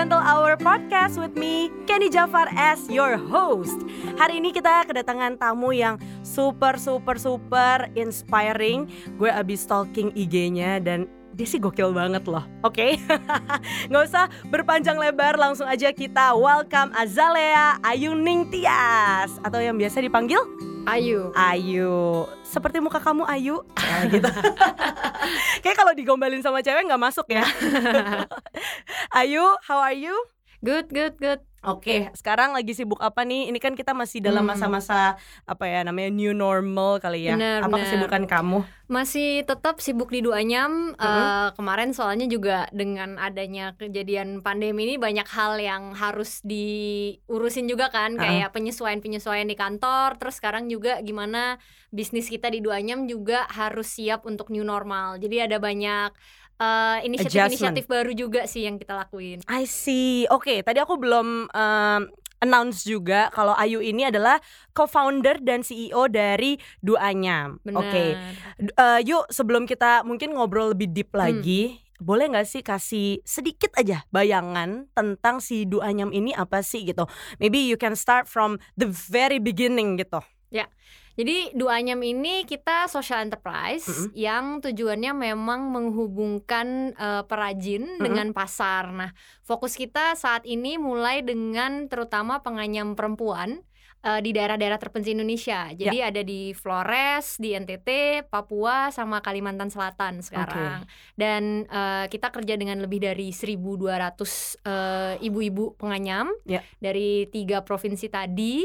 Gentle Hour Podcast with me, Kenny Jafar as your host. Hari ini kita kedatangan tamu yang super super super inspiring. Gue abis stalking IG-nya dan dia sih gokil banget loh. Oke, okay? nggak usah berpanjang lebar, langsung aja kita welcome Azalea Ayu Tias atau yang biasa dipanggil Ayu. Ayu. Seperti muka kamu Ayu. Nah, gitu. Kayak kalau digombalin sama cewek nggak masuk ya. Ayu, how are you? Good, good, good. Oke, sekarang lagi sibuk apa nih? Ini kan kita masih dalam Hmm. masa-masa apa ya namanya new normal kali ya. Benar, apa benar. kesibukan kamu? Masih tetap sibuk di Duanyam. Eh, kemarin soalnya juga dengan adanya kejadian pandemi ini banyak hal yang harus diurusin juga kan, kayak penyesuaian-penyesuaian di kantor. Terus sekarang juga gimana bisnis kita di Duanyam juga harus siap untuk new normal. Jadi ada banyak eh, inisiatif-inisiatif baru juga sih yang kita lakuin. I see. Oke, tadi aku belum um, announce juga kalau Ayu ini adalah co-founder dan CEO dari Duanyam. Benar. Oke. D- eh, yuk sebelum kita mungkin ngobrol lebih deep lagi, boleh nggak sih kasih sedikit aja bayangan tentang si Duanyam ini apa sih gitu? Maybe you can start from the very beginning gitu. Jadi Duanyam ini kita social enterprise Mm-mm. yang tujuannya memang menghubungkan eh, perajin Mm-mm. dengan pasar. Nah, fokus kita saat ini mulai dengan terutama penganyam perempuan eh, di daerah-daerah terpencil Indonesia. Jadi ada di Flores, di NTT, Papua, sama Kalimantan Selatan sekarang. Dan eh, kita kerja dengan lebih dari 1.200 eh, ibu-ibu penganyam Ya. dari tiga provinsi tadi.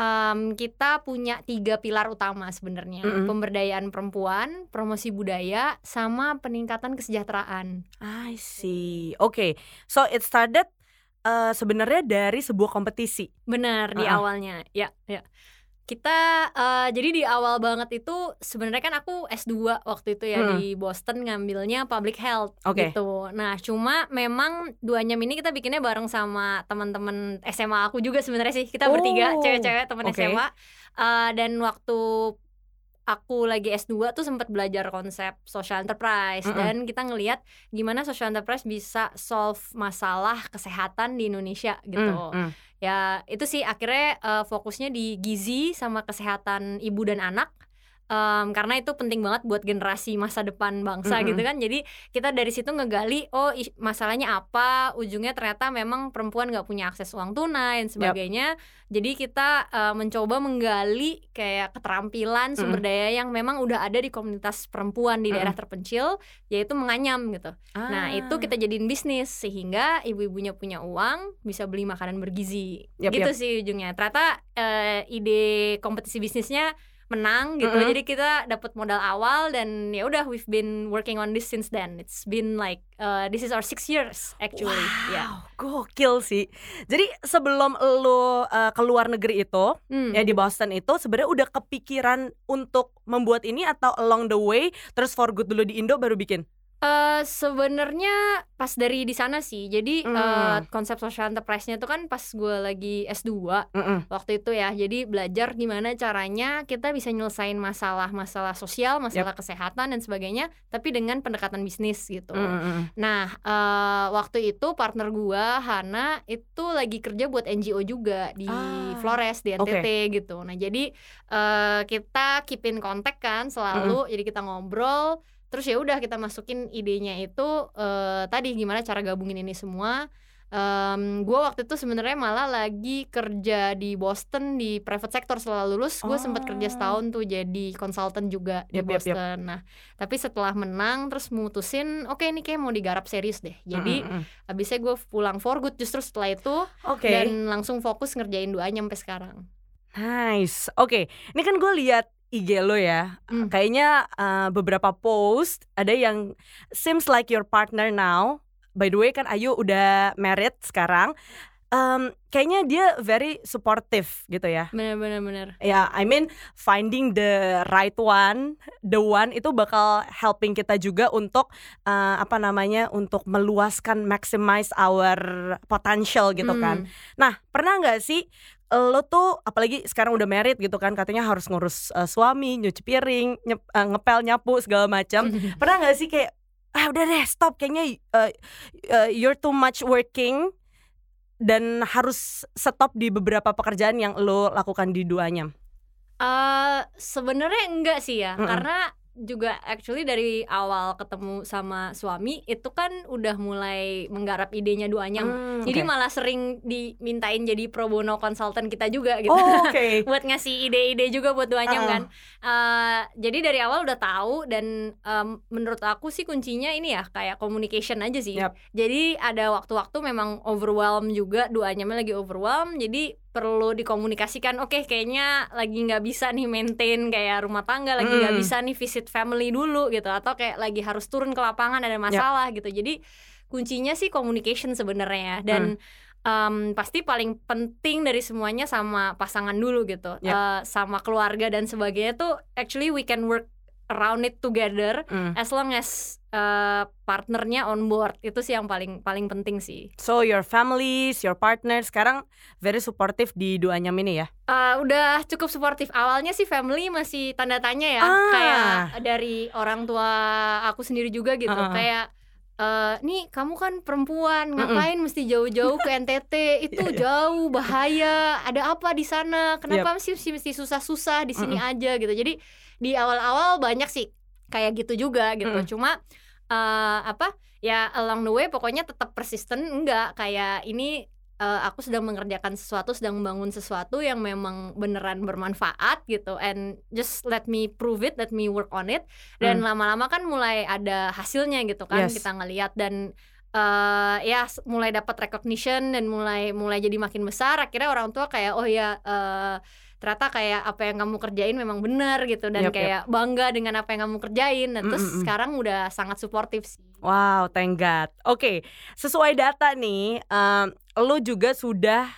Em, kita punya tiga pilar utama sebenarnya Mm-mm. pemberdayaan perempuan, promosi budaya, sama peningkatan kesejahteraan. I see. Oke, so it started uh, sebenarnya dari sebuah kompetisi. Benar di Ah-ah. awalnya, ya, ya. Kita eh, jadi di awal banget itu sebenarnya kan aku S2 waktu itu ya Hmm. di Boston ngambilnya public health Oke. gitu. Nah, cuma memang duanyam ini kita bikinnya bareng sama teman-teman SMA aku juga sebenarnya sih. Kita bertiga Oh, cewek-cewek teman oke. SMA. Eh, dan waktu aku lagi S2 tuh sempat belajar konsep social enterprise Mm-mm. dan kita ngelihat gimana social enterprise bisa solve masalah kesehatan di Indonesia gitu. Mm, mm. Ya, itu sih akhirnya eh, fokusnya di gizi sama kesehatan ibu dan anak. Em, karena itu penting banget buat generasi masa depan bangsa Mm-mm. gitu kan. Jadi kita dari situ ngegali oh masalahnya apa, ujungnya ternyata memang perempuan nggak punya akses uang tunai dan sebagainya. Jadi kita eh, mencoba menggali kayak keterampilan sumber daya yang memang udah ada di komunitas perempuan di daerah terpencil, yaitu menganyam gitu. Nah, itu Ah. kita jadiin bisnis sehingga ibu-ibunya punya uang, bisa beli makanan bergizi. Yap, gitu yap. sih ujungnya. Ternyata eh, ide kompetisi bisnisnya menang gitu. Mm-mm. Jadi kita dapat modal awal dan ya udah we've been working on this since then. It's been like uh, this is our six years actually. Wow, gokil sih. Jadi sebelum lo uh, ke luar negeri itu, Hmm. ya di Boston itu sebenarnya udah kepikiran untuk membuat ini atau along the way terus for good dulu di Indo baru bikin? Eh, sebenarnya pas dari di sana sih. Jadi Hmm. eh, konsep social enterprise-nya itu kan pas gue lagi S2 Mm-mm. waktu itu ya. Jadi belajar gimana caranya kita bisa nyelesain masalah-masalah sosial, masalah kesehatan dan sebagainya, tapi dengan pendekatan bisnis gitu. Mm-mm. Nah, eh, waktu itu partner gua Hana itu lagi kerja buat NGO juga di Ah, Flores di NTT gitu. Nah, jadi eh, kita keep in contact kan selalu. Jadi kita ngobrol. Terus ya udah kita masukin idenya itu eh, tadi gimana cara gabungin ini semua. Em, gue waktu itu sebenarnya malah lagi kerja di Boston di private sector setelah lulus gue sempat kerja Oh. setahun tuh jadi konsultan juga di Yap, yap, yap. Boston. Nah tapi setelah menang terus mutusin oke ini kayak mau digarap serius deh. Jadi Mm-mm. habisnya gue pulang for good justru setelah itu Oke. dan langsung fokus ngerjain doanya sampai sekarang. Nice. Oke, ini kan gue lihat IG lo ya. Hmm. Kayaknya uh, beberapa post ada yang seems like your partner now. By the way kan Ayu udah married sekarang. Um, kayaknya dia very supportive gitu ya. Bener-bener bener. Ya, I mean finding the right one, the one itu bakal helping kita juga untuk uh, apa namanya untuk meluaskan maximize our potential gitu kan. Hmm. Nah, pernah nggak sih lo tuh apalagi sekarang udah married gitu kan katanya harus ngurus uh, suami, nyuci piring, nyep- uh, ngepel, nyapu segala macam. pernah nggak sih kayak ah udah deh stop kayaknya uh, uh, you're too much working dan harus stop di beberapa pekerjaan yang lo lakukan di duanya? Uh, sebenarnya enggak sih ya, Mm-mm. karena juga actually dari awal ketemu sama suami itu kan udah mulai menggarap idenya duanya. Hmm, Jadi oke. malah sering dimintain jadi pro bono konsultan kita juga gitu. Oh, oke. buat ngasih ide-ide juga buat duanyam Uh-uh. kan. Uh, jadi dari awal udah tahu dan um, menurut aku sih kuncinya ini ya kayak communication aja sih. Yap. Jadi ada waktu-waktu memang overwhelm juga duanyamnya lagi overwhelm. Jadi perlu dikomunikasikan. Oke, kayaknya lagi nggak bisa nih maintain kayak rumah tangga, lagi nggak Hmm. bisa nih visit family dulu gitu, atau kayak lagi harus turun ke lapangan ada masalah gitu. Jadi kuncinya sih communication sebenarnya ya. dan um, pasti paling penting dari semuanya sama pasangan dulu gitu, Yap. Eh, sama keluarga dan sebagainya tuh actually we can work around it together Mm. as long as eh, partnernya on board itu sih yang paling paling penting sih. So your families, your partner sekarang very supportive di duanyam ini ya? Eh, udah cukup suportif. Awalnya sih family masih tanda tanya ya, Ah. kayak dari orang tua aku sendiri juga gitu, ah. kayak eh nih kamu kan perempuan, ngapain mesti jauh-jauh ke NTT? Itu Iya, iya. jauh, bahaya. Ada apa di sana? Kenapa sih mesti mesti susah-susah di sini aja gitu. Jadi di awal-awal banyak sih kayak gitu juga gitu. Mm-mm. Cuma eh, apa? Ya along the way pokoknya tetap persisten enggak kayak ini eh, aku sedang mengerjakan sesuatu, sedang membangun sesuatu yang memang beneran bermanfaat gitu, and just let me prove it, let me work on it, dan Hmm. lama-lama kan mulai ada hasilnya gitu kan Yes. kita ngelihat dan eh ya mulai dapat recognition dan mulai mulai jadi makin besar, akhirnya orang tua kayak oh ya eh, ternyata kayak apa yang kamu kerjain memang benar gitu dan yap. kayak bangga dengan apa yang kamu kerjain, dan terus Mm, mm, mm. sekarang udah sangat suportif sih. Wow, thank God. Oke, sesuai data nih, um, lo juga sudah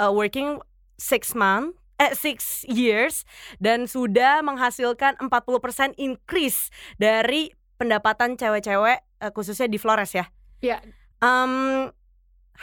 uh, working six month, eh six years dan sudah menghasilkan 40% increase dari pendapatan cewek-cewek uh, khususnya di Flores ya. Iya. Um,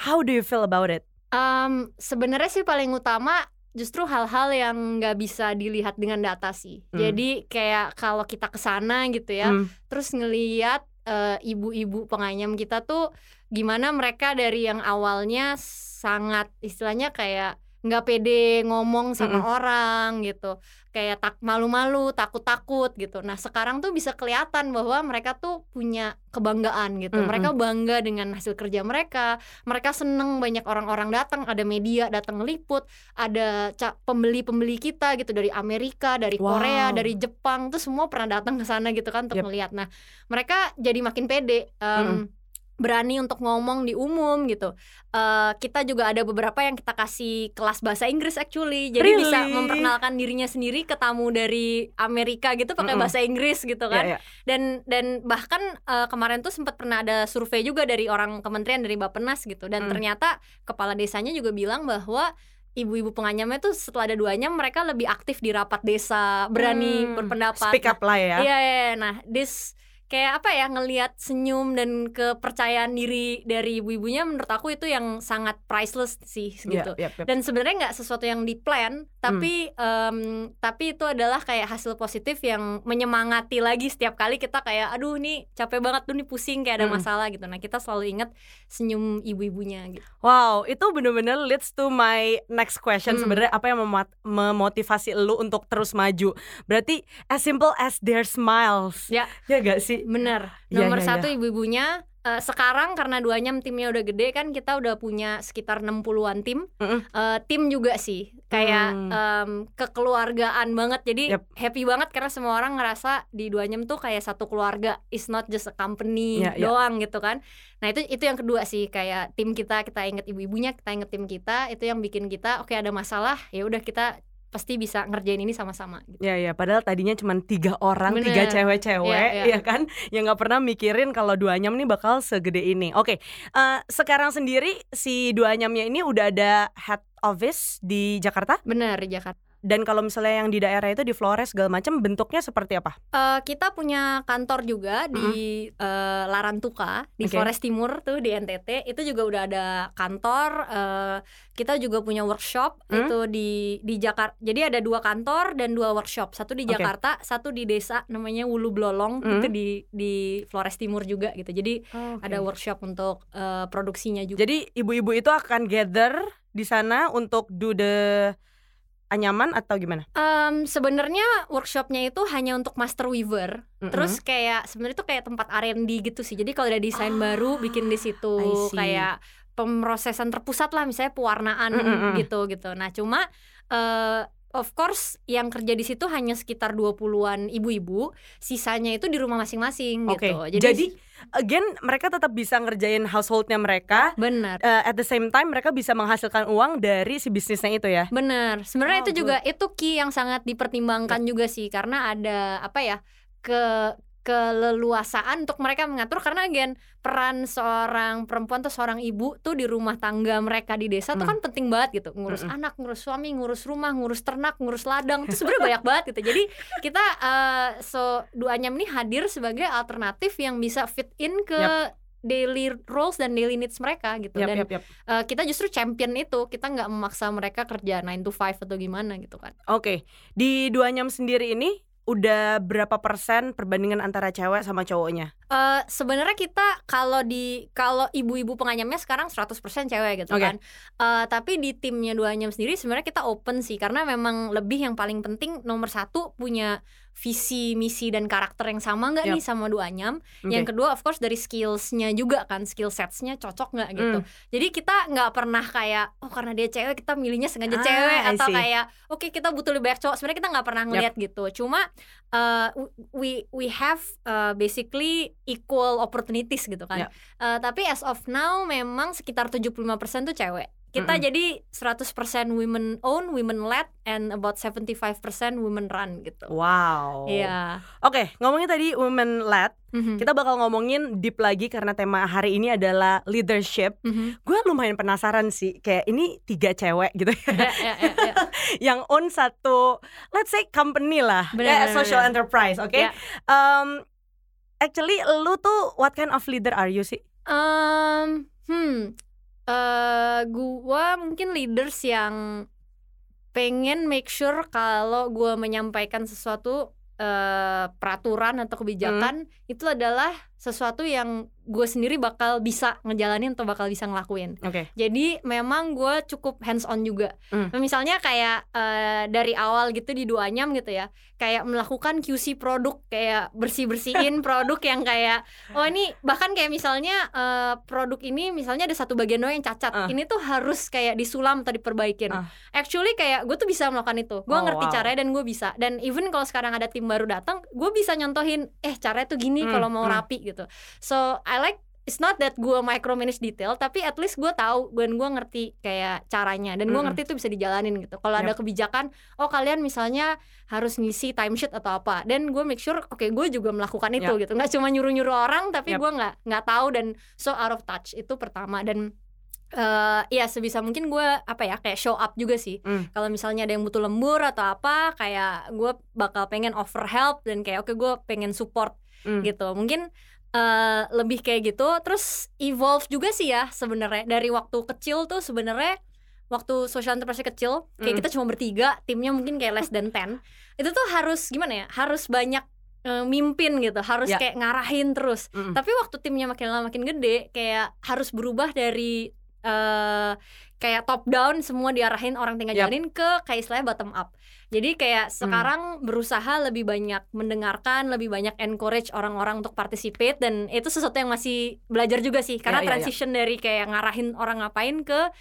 how do you feel about it? Um, sebenarnya sih paling utama justru hal-hal yang nggak bisa dilihat dengan data sih. Hmm. Jadi kayak kalau kita ke sana gitu ya, Hmm, terus ngeliat eh, ibu-ibu penganyam kita tuh gimana mereka dari yang awalnya sangat istilahnya kayak nggak pede ngomong sama Mm-mm. orang gitu. Kayak tak malu-malu takut-takut gitu. Nah sekarang tuh bisa kelihatan bahwa mereka tuh punya kebanggaan gitu. Mm-mm. mereka bangga dengan hasil kerja mereka. Mereka seneng banyak orang-orang datang. Ada media datang ngeliput. Ada pembeli-pembeli kita gitu dari Amerika dari Wow. Korea dari Jepang. Tuh semua pernah datang ke sana gitu kan untuk Yep. ngelihat. Nah mereka jadi makin pede em, berani untuk ngomong di umum gitu. Eh, kita juga ada beberapa yang kita kasih kelas bahasa Inggris actually, jadi bisa Really? memperkenalkan dirinya sendiri ke tamu dari Amerika gitu pakai Mm-mm. bahasa Inggris gitu kan. ya, ya. Dan dan bahkan eh, kemarin tuh sempat pernah ada survei juga dari orang kementerian dari Bappenas gitu, dan Mm. ternyata kepala desanya juga bilang bahwa ibu-ibu penganyamnya tuh setelah ada duanya mereka lebih aktif di rapat desa, berani Hmm, berpendapat. Speak up lah ya. Iya, iya, iya. nah this kayak apa ya ngelihat senyum dan kepercayaan diri dari ibu-ibunya menurut aku itu yang sangat priceless sih Iya, gitu. iya, iya. Dan sebenarnya nggak sesuatu yang di plan, tapi em, tapi itu adalah kayak hasil positif yang menyemangati lagi setiap kali kita kayak aduh nih capek banget tuh nih pusing kayak ada Mm. masalah gitu. Nah kita selalu ingat senyum ibu-ibunya gitu. Wow, itu bener-bener leads to my next question Hmm. sebenarnya apa yang memot- memotivasi lu untuk terus maju. Berarti as simple as their smiles. Ya. Ya gak sih? Bener. Iya, Nomor iya, satu ibu-ibunya eh, sekarang karena duanya timnya udah gede kan kita udah punya sekitar 60-an tim. Eh, tim juga sih kayak Hmm. em, kekeluargaan banget. Jadi Yep. happy banget karena semua orang ngerasa di duanyam tuh kayak satu keluarga. It's not just a company Ya, ya. doang gitu kan. Nah, itu itu yang kedua sih kayak tim kita kita inget ibu-ibunya, kita inget tim kita, itu yang bikin kita oke ada masalah, ya udah kita pasti bisa ngerjain ini sama-sama gitu. Ya ya, padahal tadinya cuma tiga orang, Bener. tiga cewek-cewek, Iya, ya iya. kan, yang nggak pernah mikirin kalau duanyam nih bakal segede ini. Oke, eh, sekarang sendiri si duanyamnya ini udah ada head office di Jakarta Bener di Jakarta. Dan kalau misalnya yang di daerah itu di Flores segala macam bentuknya seperti apa? Uh, kita punya kantor juga di uh, Larantuka di Oke. Flores Timur tuh di NTT itu juga udah ada kantor uh, kita juga punya workshop Hmm. itu di di Jakarta jadi ada dua kantor dan dua workshop satu di. Jakarta satu di desa namanya Wulu Blolong Hmm. itu di di Flores Timur juga gitu jadi ada workshop untuk uh, produksinya juga Jadi ibu-ibu itu akan gather di sana untuk do the anyaman atau gimana? Em, sebenarnya workshopnya itu hanya untuk master weaver Mm-mm. Terus kayak sebenarnya itu kayak tempat R&D gitu sih. Jadi kalau ada desain Ah, baru bikin di situ kayak pemrosesan terpusat lah misalnya pewarnaan Mm-mm-mm. gitu gitu. Nah, cuma eh of course yang kerja di situ hanya sekitar 20-an ibu-ibu, sisanya itu di rumah masing-masing Oke. gitu. Jadi, again mereka tetap bisa ngerjain householdnya mereka. benar. eh, at the same time mereka bisa menghasilkan uang dari si bisnisnya itu ya. Bener, sebenarnya Oh, itu juga itu key yang sangat dipertimbangkan juga sih karena ada apa ya ke keleluasaan untuk mereka mengatur. Karena again peran seorang perempuan atau seorang ibu tuh di rumah tangga mereka di desa tuh Hmm. kan penting banget gitu. Ngurus Mm-mm. anak ngurus suami ngurus rumah ngurus ternak ngurus ladang itu sebenarnya banyak banget gitu. Jadi kita eh, so duanyam ini hadir sebagai alternatif yang bisa fit in ke daily roles dan daily needs mereka gitu. Yap, dan yap, yap. Eh, kita justru champion itu. Kita nggak memaksa mereka kerja 9 to 5 atau gimana gitu kan. Oke, di dua nyam sendiri ini udah berapa persen perbandingan antara cewek sama cowoknya? Eh, sebenarnya kita kalau di kalau ibu-ibu penganyamnya sekarang 100% cewek gitu Oke. kan Eh, tapi di timnya dua anyam sendiri sebenarnya kita open sih karena memang lebih yang paling penting nomor satu punya visi misi dan karakter yang sama nggak Yap. nih sama dua anyam Oke. yang kedua of course dari skillsnya juga kan skill setsnya cocok nggak gitu Hmm. jadi kita nggak pernah kayak oh karena dia cewek kita milihnya sengaja Ah, cewek atau kayak oke kita butuh lebih banyak cowok sebenarnya kita nggak pernah ngeliat gitu cuma uh, we we have uh, basically equal opportunities gitu kan Yap. Uh, tapi as of now memang sekitar 75% tuh cewek kita Mm-mm. jadi 100% women own, women led, and about 75% women run gitu. Wow. Iya. Oke, ngomongin tadi women led, Mhm. kita bakal ngomongin deep lagi karena tema hari ini adalah leadership. Mhm. Gue lumayan penasaran sih, kayak ini tiga cewek gitu ya, Ya, ya, ya, ya. yang own satu, let's say company lah, Benar, kayak benar, social benar. enterprise, oke? Ya. Um, actually, lu tuh what kind of leader are you sih? Um, hmm, eh gua mungkin leaders yang pengen make sure kalau gua menyampaikan sesuatu eh peraturan atau kebijakan itu adalah sesuatu yang gue sendiri bakal bisa ngejalanin atau bakal bisa ngelakuin. Oke. Jadi memang gue cukup hands on juga. Hmm. Misalnya kayak eh, dari awal gitu di dua nyam gitu ya, kayak melakukan QC produk kayak bersih bersihin produk yang kayak oh ini bahkan kayak misalnya eh, produk ini misalnya ada satu bagian doang yang cacat, Ah. ini tuh harus kayak disulam atau diperbaikin. Ah. Actually kayak gue tuh bisa melakukan itu, gue Oh, ngerti wow. caranya dan gue bisa. Dan even kalau sekarang ada tim baru datang, gue bisa nyontohin eh caranya tuh gini Hmm, kalau mau hmm. rapi gitu. So I like it's not that gue micromanage detail tapi at least gue tahu dan gue ngerti kayak caranya dan gue ngerti itu bisa dijalanin gitu kalau ada kebijakan oh kalian misalnya harus ngisi timesheet atau apa dan gue make sure oke gue juga melakukan itu Yap. gitu nggak cuma nyuruh nyuruh orang tapi Yap. gue nggak nggak tahu dan so out of touch itu pertama dan eh ya sebisa mungkin gue apa ya kayak show up juga sih Hmm. kalau misalnya ada yang butuh lembur atau apa kayak gue bakal pengen offer help dan kayak oke gue pengen support Hmm. gitu mungkin eh, lebih kayak gitu terus evolve juga sih ya sebenarnya dari waktu kecil tuh sebenarnya waktu social enterprise kecil kayak Mm. kita cuma bertiga timnya mungkin kayak less than 10 itu tuh harus gimana ya harus banyak eh, mimpin gitu harus Ya. kayak ngarahin terus Mm-mm. tapi waktu timnya makin lama makin gede kayak harus berubah dari eh kayak top down semua diarahin orang tinggal jalanin ke kayak istilahnya bottom up. Jadi kayak Hmm. sekarang berusaha lebih banyak mendengarkan, lebih banyak encourage orang-orang untuk participate dan itu sesuatu yang masih belajar juga sih karena Ya, ya, ya. transition dari kayak ngarahin orang ngapain ke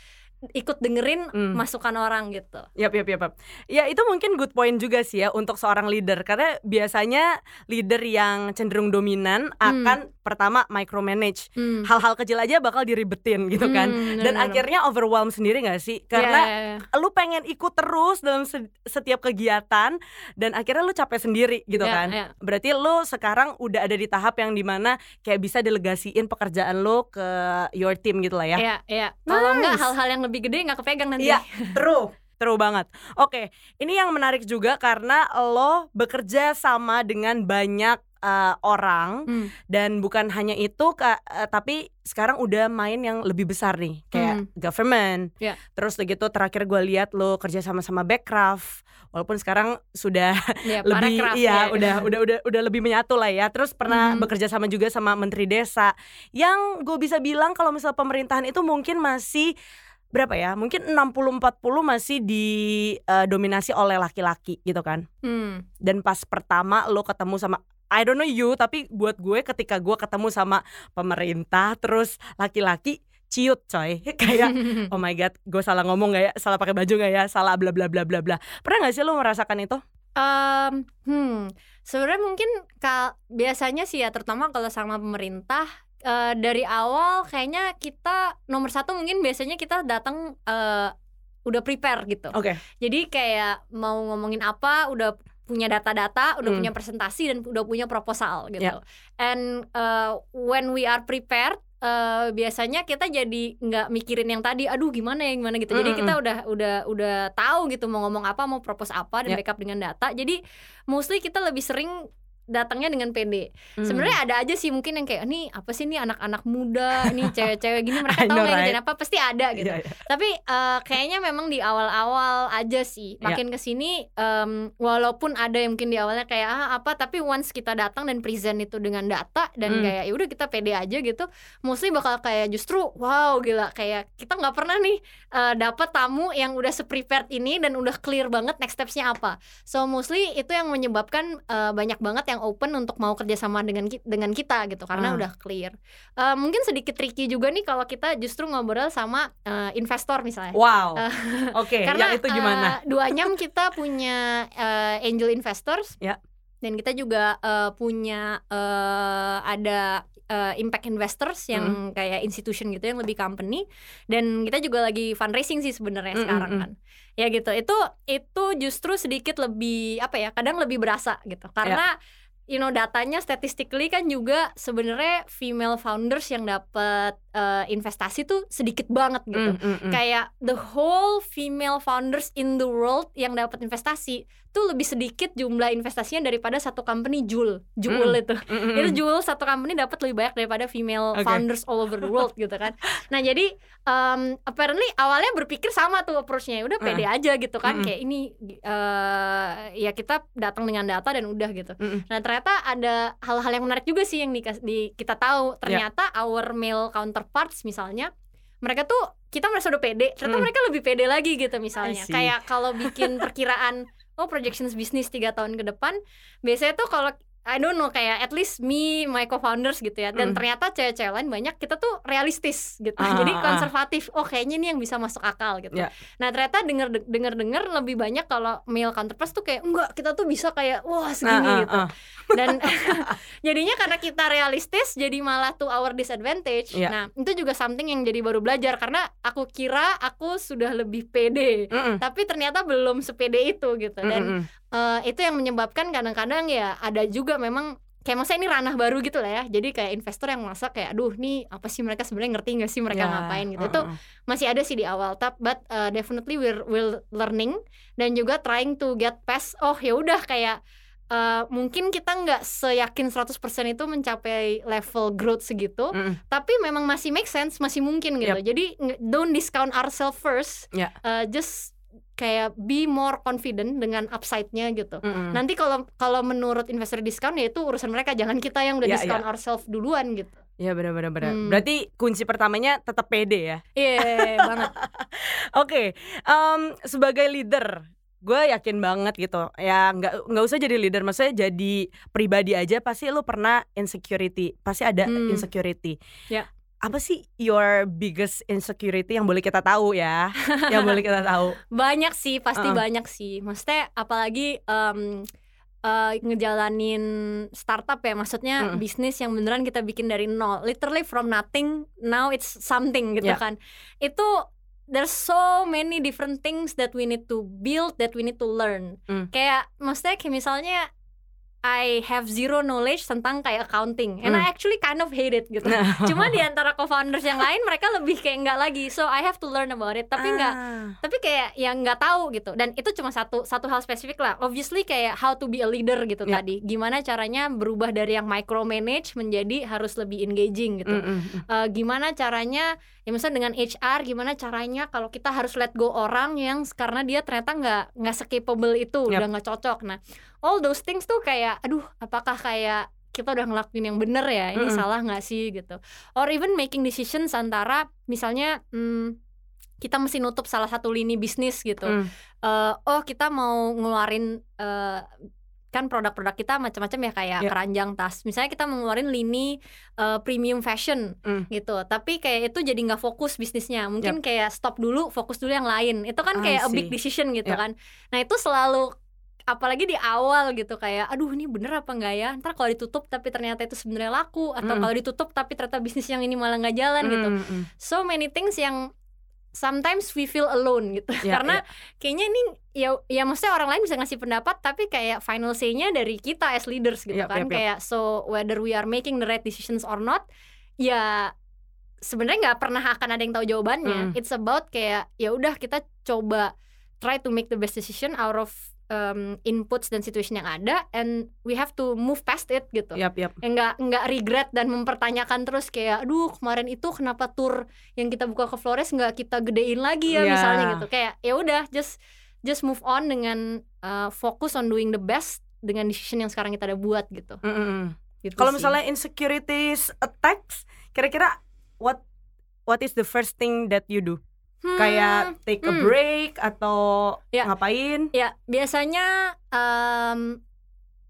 ikut dengerin Hmm. masukan orang gitu. Yap, yap, yap, yap. Ya itu mungkin good point juga sih ya untuk seorang leader karena biasanya leader yang cenderung dominan akan pertama micromanage Hmm. hal-hal kecil aja bakal diribetin gitu kan Hmm, dan bener-bener. akhirnya overwhelm sendiri gak sih Ya, karena ya, ya. lu pengen ikut terus dalam se- setiap kegiatan dan akhirnya lu capek sendiri gitu Ya, kan ya. berarti lu sekarang udah ada di tahap yang di mana kayak bisa delegasiin pekerjaan lu ke your team gitu lah ya Iya, iya. Kalau enggak Nice. hal-hal yang lebih gede nggak kepegang nanti. Iya, true True banget. Oke, ini yang menarik juga karena lo bekerja sama dengan banyak uh, orang Hmm. dan bukan hanya itu Kak, eh, tapi sekarang udah main yang lebih besar nih kayak Hmm. government. Ya. Terus gitu terakhir gue lihat lo kerja sama sama Backcraft walaupun sekarang sudah Ya, lebih iya ya. udah udah udah udah lebih menyatu lah ya. Terus pernah Mhm. bekerja sama juga sama menteri desa yang gue bisa bilang kalau misal pemerintahan itu mungkin masih berapa ya? Mungkin 60 40 masih didominasi oleh laki-laki gitu kan. Hmm. Dan pas pertama lo ketemu sama I don't know you tapi buat gue ketika gue ketemu sama pemerintah terus laki-laki ciut coy kayak oh my god gue salah ngomong gak ya salah pakai baju gak ya salah bla bla bla bla bla pernah gak sih lo merasakan itu Em, hmm, sebenarnya mungkin kal biasanya sih ya terutama kalau sama pemerintah eh, dari awal kayaknya kita nomor satu mungkin biasanya kita datang eh, udah prepare gitu. oke Jadi kayak mau ngomongin apa udah punya data-data, udah Hmm. punya presentasi dan udah punya proposal gitu. Ya. And uh, when we are prepared uh, biasanya kita jadi nggak mikirin yang tadi, aduh gimana ya gimana gitu. Jadi Mm, kita udah udah udah tahu gitu mau ngomong apa, mau propose apa dan Ya. backup dengan data. Jadi mostly kita lebih sering datangnya dengan PD. Hmm. Sebenarnya ada aja sih mungkin yang kayak nih apa sih nih anak-anak muda, nih cewek-cewek gini mereka tahu nggak right? apa pasti ada gitu. Iya, iya. Tapi eh, kayaknya memang di awal-awal aja sih. Ya. Makin ke sini em, walaupun ada yang mungkin di awalnya kayak ah apa, tapi once kita datang dan present itu dengan data dan Hmm. kayak ya udah kita pede aja gitu, mostly bakal kayak justru wow gila kayak kita nggak pernah nih eh, dapat tamu yang udah se-prepared ini dan udah clear banget next stepsnya apa. So mostly itu yang menyebabkan eh, banyak banget yang open untuk mau kerjasama dengan dengan kita gitu karena Ah. udah clear. Eh, mungkin sedikit tricky juga nih kalau kita justru ngobrol sama eh, investor misalnya. wow Eh, oke Karena yang itu gimana eh, dua nyam kita punya eh, angel investors. Ya. Dan kita juga eh, punya eh, ada eh, impact investors yang kayak institution gitu yang lebih company dan kita juga lagi fundraising sih sebenarnya Mm, sekarang mm, mm. kan. Ya gitu. Itu itu justru sedikit lebih apa ya? Kadang lebih berasa gitu. Karena you know datanya statistically kan juga sebenarnya female founders yang dapat eh, investasi tuh sedikit banget gitu Hmm, hmm, hmm. kayak the whole female founders in the world yang dapat investasi tuh lebih sedikit jumlah investasinya daripada satu company Jul Jul Mm. itu Hmm, hmm, itu hmm. Jul satu company dapat lebih banyak daripada female Oke. founders all over the world gitu kan nah jadi um, apparently awalnya berpikir sama tuh approach-nya udah pede aja gitu kan Mm-mm. kayak ini eh, ya kita datang dengan data dan udah gitu Mm-mm. Nah ternyata ada hal-hal yang menarik juga sih yang dikas- di, kita Ya. tahu ternyata our male counterparts misalnya mereka tuh kita merasa udah pede ternyata Hmm. mereka lebih pede lagi gitu misalnya kayak kalau bikin perkiraan oh projections bisnis tiga tahun ke depan. Biasanya tuh kalau I don't know kayak at least me my co-founders gitu ya dan Hmm. ternyata cewek-cewek lain banyak kita tuh realistis gitu Ah, jadi ah, ah. konservatif oh kayaknya ini yang bisa masuk akal gitu Ya. nah ternyata denger denger denger lebih banyak kalau male counterparts tuh kayak enggak kita tuh bisa kayak wah Ah, segini ah, gitu ah. dan jadinya karena kita realistis jadi malah tuh our disadvantage Iya. nah itu juga something yang jadi baru belajar karena aku kira aku sudah lebih pede Mm-mm. tapi ternyata belum sepede itu gitu dan Mm-mm. Eh, itu yang menyebabkan kadang-kadang ya ada juga memang kayak maksudnya ini ranah baru gitu lah ya. Jadi kayak investor yang merasa kayak aduh nih apa sih mereka sebenarnya ngerti nggak sih mereka Ya, ngapain? Gitu. Itu uh-uh. masih ada sih di awal. Tap but uh, definitely we're we're learning dan juga trying to get past oh ya udah kayak uh, mungkin kita nggak seyakin 100% itu mencapai level growth segitu Mm-mm. tapi memang masih make sense masih mungkin gitu. Jadi nge- don't discount ourselves first. Ya. Uh, just kayak be more confident dengan upside-nya gitu Mm-mm. nanti kalau kalau menurut investor discount ya itu urusan mereka jangan kita yang udah Ya, discount ourselves duluan gitu Ya benar-benar benar. Hmm. Berarti kunci pertamanya tetap pede ya. iya banget Oke, em, sebagai leader, gue yakin banget gitu. Ya nggak nggak usah jadi leader, maksudnya jadi pribadi aja pasti lu pernah insecurity, pasti ada Hmm. insecurity. Ya. Apa sih your biggest insecurity yang boleh kita tahu ya? yang boleh kita tahu. banyak sih pasti Uh-uh. banyak sih maksudnya apalagi em, eh, ngejalanin startup ya maksudnya Mm-mm. bisnis yang beneran kita bikin dari nol literally from nothing now it's something gitu Ya. kan itu there's so many different things that we need to build that we need to learn Mm. kayak maksudnya kayak misalnya I have zero knowledge tentang kayak accounting and I Hmm. actually kind of hate it gitu. Cuma di antara co-founders yang lain mereka lebih kayak nggak lagi. So I have to learn about it. Tapi nggak Ah. tapi kayak yang nggak tahu gitu dan itu cuma satu satu hal spesifik lah obviously kayak how to be a leader gitu Ya. tadi gimana caranya berubah dari yang micromanage menjadi harus lebih engaging gitu Mm, mm, mm. Eh, gimana caranya ya misalnya dengan HR gimana caranya kalau kita harus let go orang yang karena dia ternyata nggak nggak capable itu Yap. udah nggak cocok nah all those things tuh kayak aduh apakah kayak kita udah ngelakuin yang bener ya? Ini Mm-mm. salah nggak sih? Gitu. Or even making decisions antara misalnya hmm, kita mesti nutup salah satu lini bisnis gitu. Mm. Eh, oh kita mau ngeluarin eh, kan produk-produk kita macam-macam ya kayak Ya. keranjang tas. Misalnya kita ngeluarin lini eh, premium fashion Mm. gitu. Tapi kayak itu jadi nggak fokus bisnisnya. Mungkin kayak stop dulu fokus dulu yang lain. Itu kan kayak a big decision gitu Ya. kan. Nah itu selalu apalagi di awal gitu kayak aduh ini bener apa enggak ya ntar kalau ditutup tapi ternyata itu sebenarnya laku atau Mm. kalau ditutup tapi ternyata bisnis yang ini malah nggak jalan gitu Mm, mm. so many things yang sometimes we feel alone gitu Ya, karena kayaknya ini ya ya maksudnya orang lain bisa ngasih pendapat tapi kayak final say-nya dari kita as leaders gitu Yap, kan yap, yap. kayak so whether we are making the right decisions or not ya sebenarnya nggak pernah akan ada yang tahu jawabannya Mm. it's about kayak ya udah kita coba try to make the best decision out of um, inputs dan situation yang ada and we have to move past it gitu Yap, yap. yang nggak nggak regret dan mempertanyakan terus kayak aduh kemarin itu kenapa tour yang kita buka ke Flores nggak kita gedein lagi ya Ya. misalnya gitu kayak ya udah just just move on dengan uh, fokus on doing the best dengan decision yang sekarang kita ada buat gitu. Mm, mm, mm. gitu Kalau misalnya insecurities attacks, kira-kira what what is the first thing that you do? Hmm, Kayak take a hmm. break atau Ya. ngapain? ya biasanya um,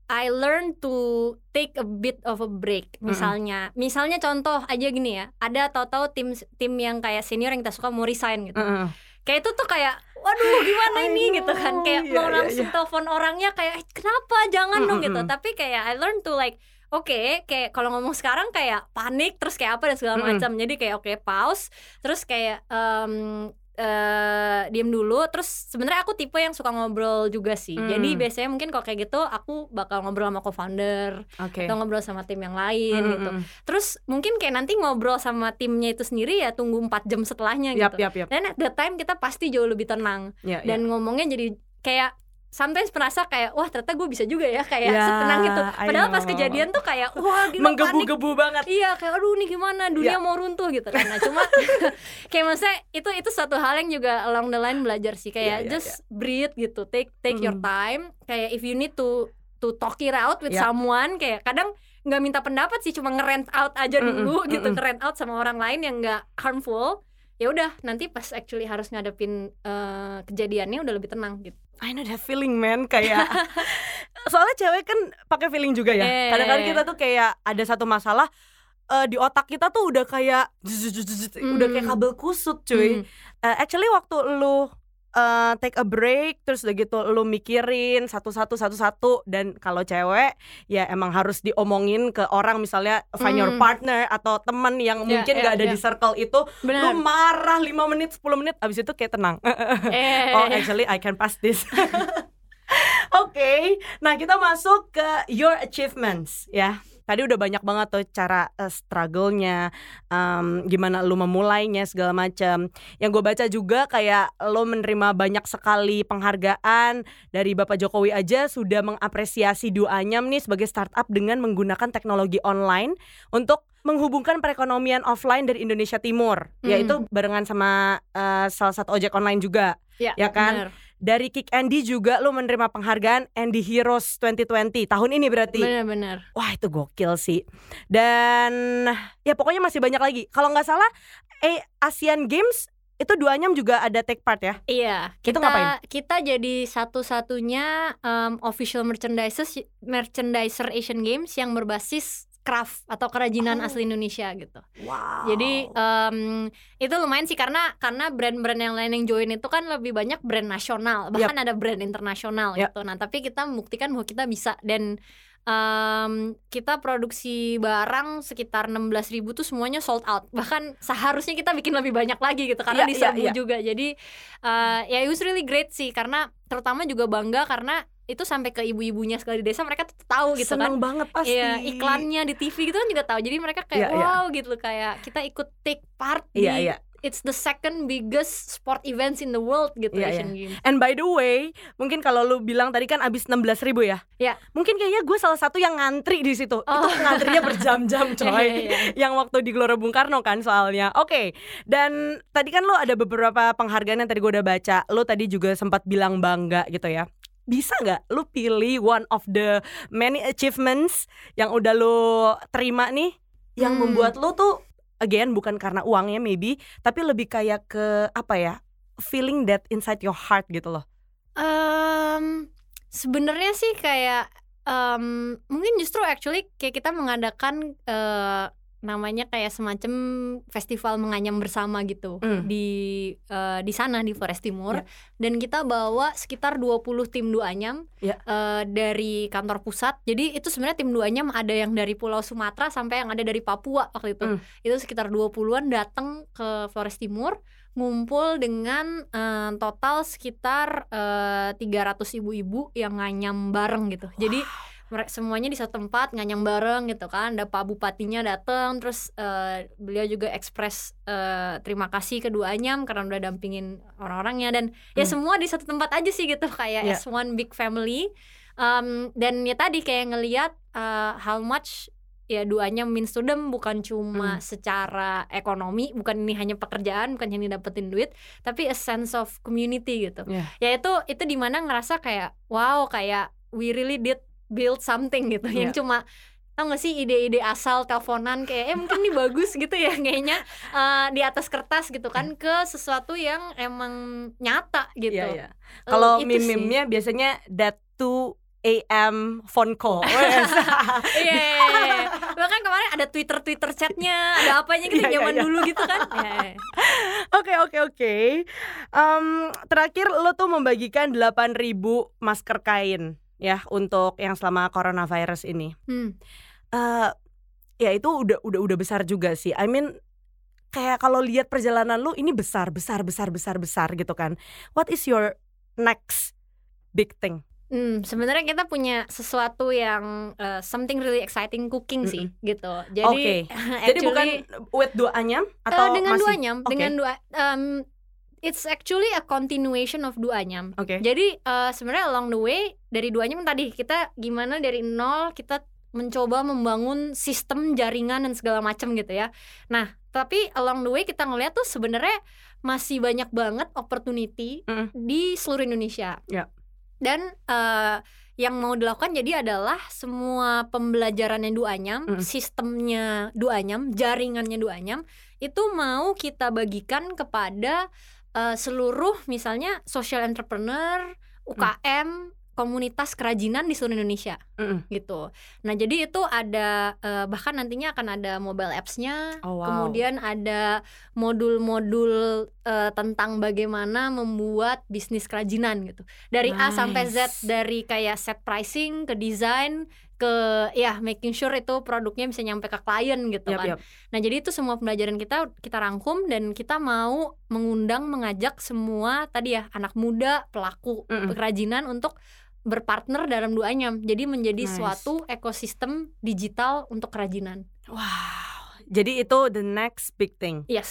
I learn to take a bit of a break misalnya misalnya contoh aja gini ya ada tahu-tahu tim tim yang kayak senior yang kita suka mau resign gitu Mm, mm. kayak itu tuh kayak waduh gimana I ini gitu kan know, kayak iya, mau langsung iya. telepon orangnya kayak "Eh, kenapa jangan dong gitu tapi kayak I learn to like Oke, kayak kalau ngomong sekarang kayak panik terus kayak apa dan segala Mm-mm. macam. Jadi kayak oke pause, terus kayak em eh diem dulu. Terus sebenarnya aku tipe yang suka ngobrol juga sih. Hmm. Jadi biasanya mungkin kalau kayak gitu aku bakal ngobrol sama co-founder Oke. atau ngobrol sama tim yang lain Mm, gitu. mm, mm. Terus mungkin kayak nanti ngobrol sama timnya itu sendiri ya tunggu 4 jam setelahnya Yap, gitu. yap, yap. Dan at that time kita pasti jauh lebih tenang ya. dan ngomongnya jadi kayak sometimes merasa kayak wah ternyata gue bisa juga ya kayak Ya, setenang itu. I Padahal pas kejadian tuh kayak wah gila menggebu-gebu banget. Iya kayak aduh nih gimana dunia Ya. mau runtuh gitu kan. Nah cuma kayak maksudnya itu itu satu hal yang juga along the line belajar sih kayak Ya, ya, just breathe gitu. Take take your Mm. time. Kayak if you need to to talk it out with Ya. someone kayak kadang nggak minta pendapat sih cuma ngerent out aja Mm-mm, dulu gitu mm-mm. ngerent out sama orang lain yang nggak harmful ya udah nanti pas actually harus ngadepin eh, kejadiannya udah lebih tenang gitu I know that feeling man kayak soalnya cewek kan pakai feeling juga ya. Eh. Kadang-kadang kita tuh kayak ada satu masalah eh, di otak kita tuh udah kayak udah kayak Mm. kabel kusut cuy. Hmm. Eh, actually waktu lu eh, take a break terus udah gitu lu mikirin satu-satu satu-satu dan kalau cewek ya emang harus diomongin ke orang misalnya find your Hmm. partner atau teman yang Ya, mungkin ya, gak ada ya. di circle itu lu benar marah 5 menit 10 menit abis itu kayak tenang eh oh actually I can pass this Oke, nah kita masuk ke your achievements ya. Tadi udah banyak banget tuh cara eh, struggle-nya, em, gimana lu memulainya segala macam. Yang gue baca juga kayak lo menerima banyak sekali penghargaan dari Bapak Jokowi aja sudah mengapresiasi Duanyam nih sebagai startup dengan menggunakan teknologi online untuk menghubungkan perekonomian offline dari Indonesia Timur, Hmm. yaitu barengan sama eh, salah satu ojek online juga. ya, ya kan? benar. Dari Kick Andy juga lo menerima penghargaan Andy Heroes 2020 tahun ini berarti. benar-benar Wah itu gokil sih. Dan ya pokoknya masih banyak lagi. Kalau nggak salah, eh Asian Games itu duanyam juga ada take part ya. Iya, Itu kita ngapain? kita jadi satu-satunya um, official merchandiser merchandiser Asian Games yang berbasis craft atau kerajinan Oh. asli Indonesia gitu. Wow. Jadi um, itu lumayan sih karena karena brand-brand yang lain yang join itu kan lebih banyak brand nasional, bahkan ada brand internasional Yap. gitu. Nah, tapi kita membuktikan bahwa kita bisa dan um, kita produksi barang sekitar 16.000 ribu tuh semuanya sold out. Bahkan seharusnya kita bikin lebih banyak lagi gitu karena Iya, iya, diserbu iya. juga. Jadi uh, ya it was really great sih karena terutama juga bangga karena itu sampai ke ibu-ibunya sekali di desa mereka tuh tahu gitu Seneng kan banget pasti. Iya, iklannya di TV gitu kan juga tahu. Jadi mereka kayak Iya, iya. wow gitu kayak kita ikut take part Iya, di iya. it's the second biggest sport events in the world gitu Iya, Asian Games. And by the way, mungkin kalau lu bilang tadi kan abis 16 ribu ya? Iya. Mungkin kayaknya gue salah satu yang ngantri di situ. Oh. Itu ngantrinya berjam-jam coy. Iya, iya, iya. yang waktu di Gelora Bung Karno kan soalnya. Oke. Dan tadi kan lo ada beberapa penghargaan yang tadi gue udah baca. Lo tadi juga sempat bilang bangga gitu ya. Bisa nggak lu pilih one of the many achievements yang udah lo terima nih yang Hmm. membuat lo tuh again bukan karena uangnya maybe tapi lebih kayak ke apa ya feeling that inside your heart gitu loh. Em, sebenarnya sih kayak em, mungkin justru actually kayak kita mengadakan eh, namanya kayak semacam festival menganyam bersama gitu Hmm. di eh, di sana di Flores Timur Ya. dan kita bawa sekitar 20 tim duanyam Ya. eh, dari kantor pusat. Jadi itu sebenarnya tim duanyam ada yang dari Pulau Sumatera sampai yang ada dari Papua waktu itu. Hmm. Itu sekitar 20-an datang ke Flores Timur ngumpul dengan eh, total sekitar eh, 300 ibu-ibu yang nganyam bareng gitu. Jadi mereka semuanya di satu tempat nganyam bareng gitu kan. Ada Pak Bupatinya datang terus eh, beliau juga ekspres eh, terima kasih kedua anyam karena udah dampingin orang-orangnya dan ya Hmm. semua di satu tempat aja sih gitu kayak Ya. as one big family. Um, dan ya tadi kayak ngelihat eh, how much ya duanya means to them bukan cuma Hmm. secara ekonomi bukan ini hanya pekerjaan bukan hanya dapetin duit tapi a sense of community gitu Yeah. ya itu itu di mana ngerasa kayak wow kayak we really did build something gitu yang Iya. cuma tau gak sih ide-ide asal teleponan kayak eh mungkin ini bagus gitu ya kayaknya eh, di atas kertas gitu kan ke sesuatu yang emang nyata gitu Iya, iya. Eh, Kalau sih. meme-meme-nya biasanya that 2 AM phone call. Iya, iya, iya. bahkan kemarin ada Twitter Twitter chatnya, ada apanya gitu Iya, iya, zaman iya. dulu gitu kan. Iya, iya. Oke oke oke. Em, terakhir lo tuh membagikan 8.000 masker kain ya untuk yang selama coronavirus ini. Hmm. Eh ya itu udah udah udah besar juga sih. I mean kayak kalau lihat perjalanan lu ini besar besar besar besar besar gitu kan. What is your next big thing? Hmm, sebenarnya kita punya sesuatu yang uh, something really exciting cooking sih gitu. Jadi Oke. Jadi bukan with dua anyam eh, atau dengan masih? dua nyam, Oke. dengan dua um, it's actually a continuation of dua nyam. Oke. Jadi eh, sebenarnya along the way dari dua nyam tadi kita gimana dari nol kita mencoba membangun sistem jaringan dan segala macam gitu ya. Nah, tapi along the way kita ngeliat tuh sebenarnya masih banyak banget opportunity Mm. di seluruh Indonesia. Ya. Dan eh, yang mau dilakukan jadi adalah semua pembelajarannya Duanyam, Mm. sistemnya Duanyam, jaringannya Duanyam itu mau kita bagikan kepada eh, seluruh misalnya social entrepreneur, UKM, komunitas kerajinan di seluruh Indonesia Mm-mm. gitu. Nah jadi itu ada eh, bahkan nantinya akan ada mobile apps-nya, Oh, wow. kemudian ada modul-modul eh, tentang bagaimana membuat bisnis kerajinan gitu. Dari A sampai Z, Nice. dari kayak set pricing ke desain ke ya making sure itu produknya bisa nyampe ke klien gitu Yap, kan. yap. Nah, jadi itu semua pembelajaran kita kita rangkum dan kita mau mengundang mengajak semua tadi ya anak muda, pelaku Mm-mm. kerajinan untuk berpartner dalam duanya. Jadi menjadi Nice. suatu ekosistem digital untuk kerajinan. Wow. Jadi itu the next big thing Yes,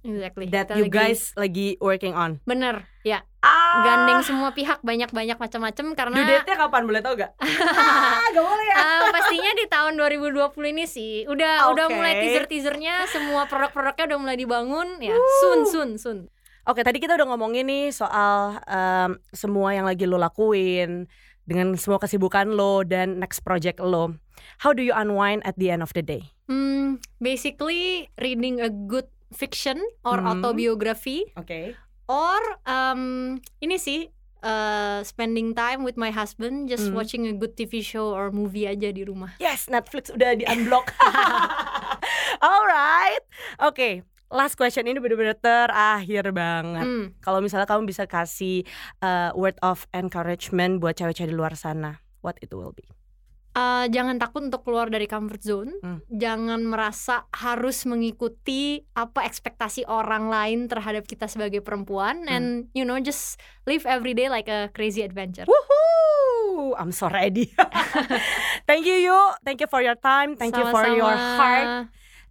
exactly. that Kita you lagi- guys lagi working on. bener ya Ah, gandeng semua pihak banyak-banyak macam-macam karena Due date-nya kapan boleh tau gak? ah, gak boleh ya. Ah, pastinya di tahun 2020 ini sih udah udah Oke. mulai teaser-teasernya semua produk-produknya udah mulai dibangun ya soon soon soon Oke, tadi kita udah ngomongin nih soal em, semua yang lagi lo lakuin dengan semua kesibukan lo dan next project lo. How do you unwind at the end of the day? Hmm, basically reading a good fiction or Hmm. autobiography Oke. or um, ini sih uh, spending time with my husband just Hmm. watching a good TV show or movie aja di rumah. Yes, Netflix udah di unblock. Alright. Oke, last question ini bener-bener terakhir banget. Hmm, Kalau misalnya kamu bisa kasih uh, word of encouragement buat cewek-cewek di luar sana, what it will be? Uh, jangan takut untuk keluar dari comfort zone. Hmm. Jangan merasa harus mengikuti apa ekspektasi orang lain terhadap kita sebagai perempuan Hmm. and you know just live every day like a crazy adventure. Woohoo! Ooh, I'm so ready. thank you Yu, thank you for your time, thank you for your Sama-sama. heart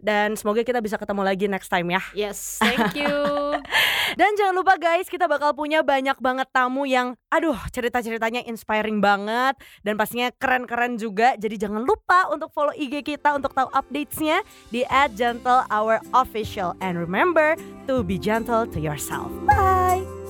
dan semoga kita bisa ketemu lagi next time ya. Yes, thank you. Dan jangan lupa guys, kita bakal punya banyak banget tamu yang aduh, cerita-ceritanya inspiring banget dan pastinya keren-keren juga. Jadi jangan lupa untuk follow IG kita untuk tahu updatesnya di @gentlehourofficial and remember to be gentle to yourself. Bye.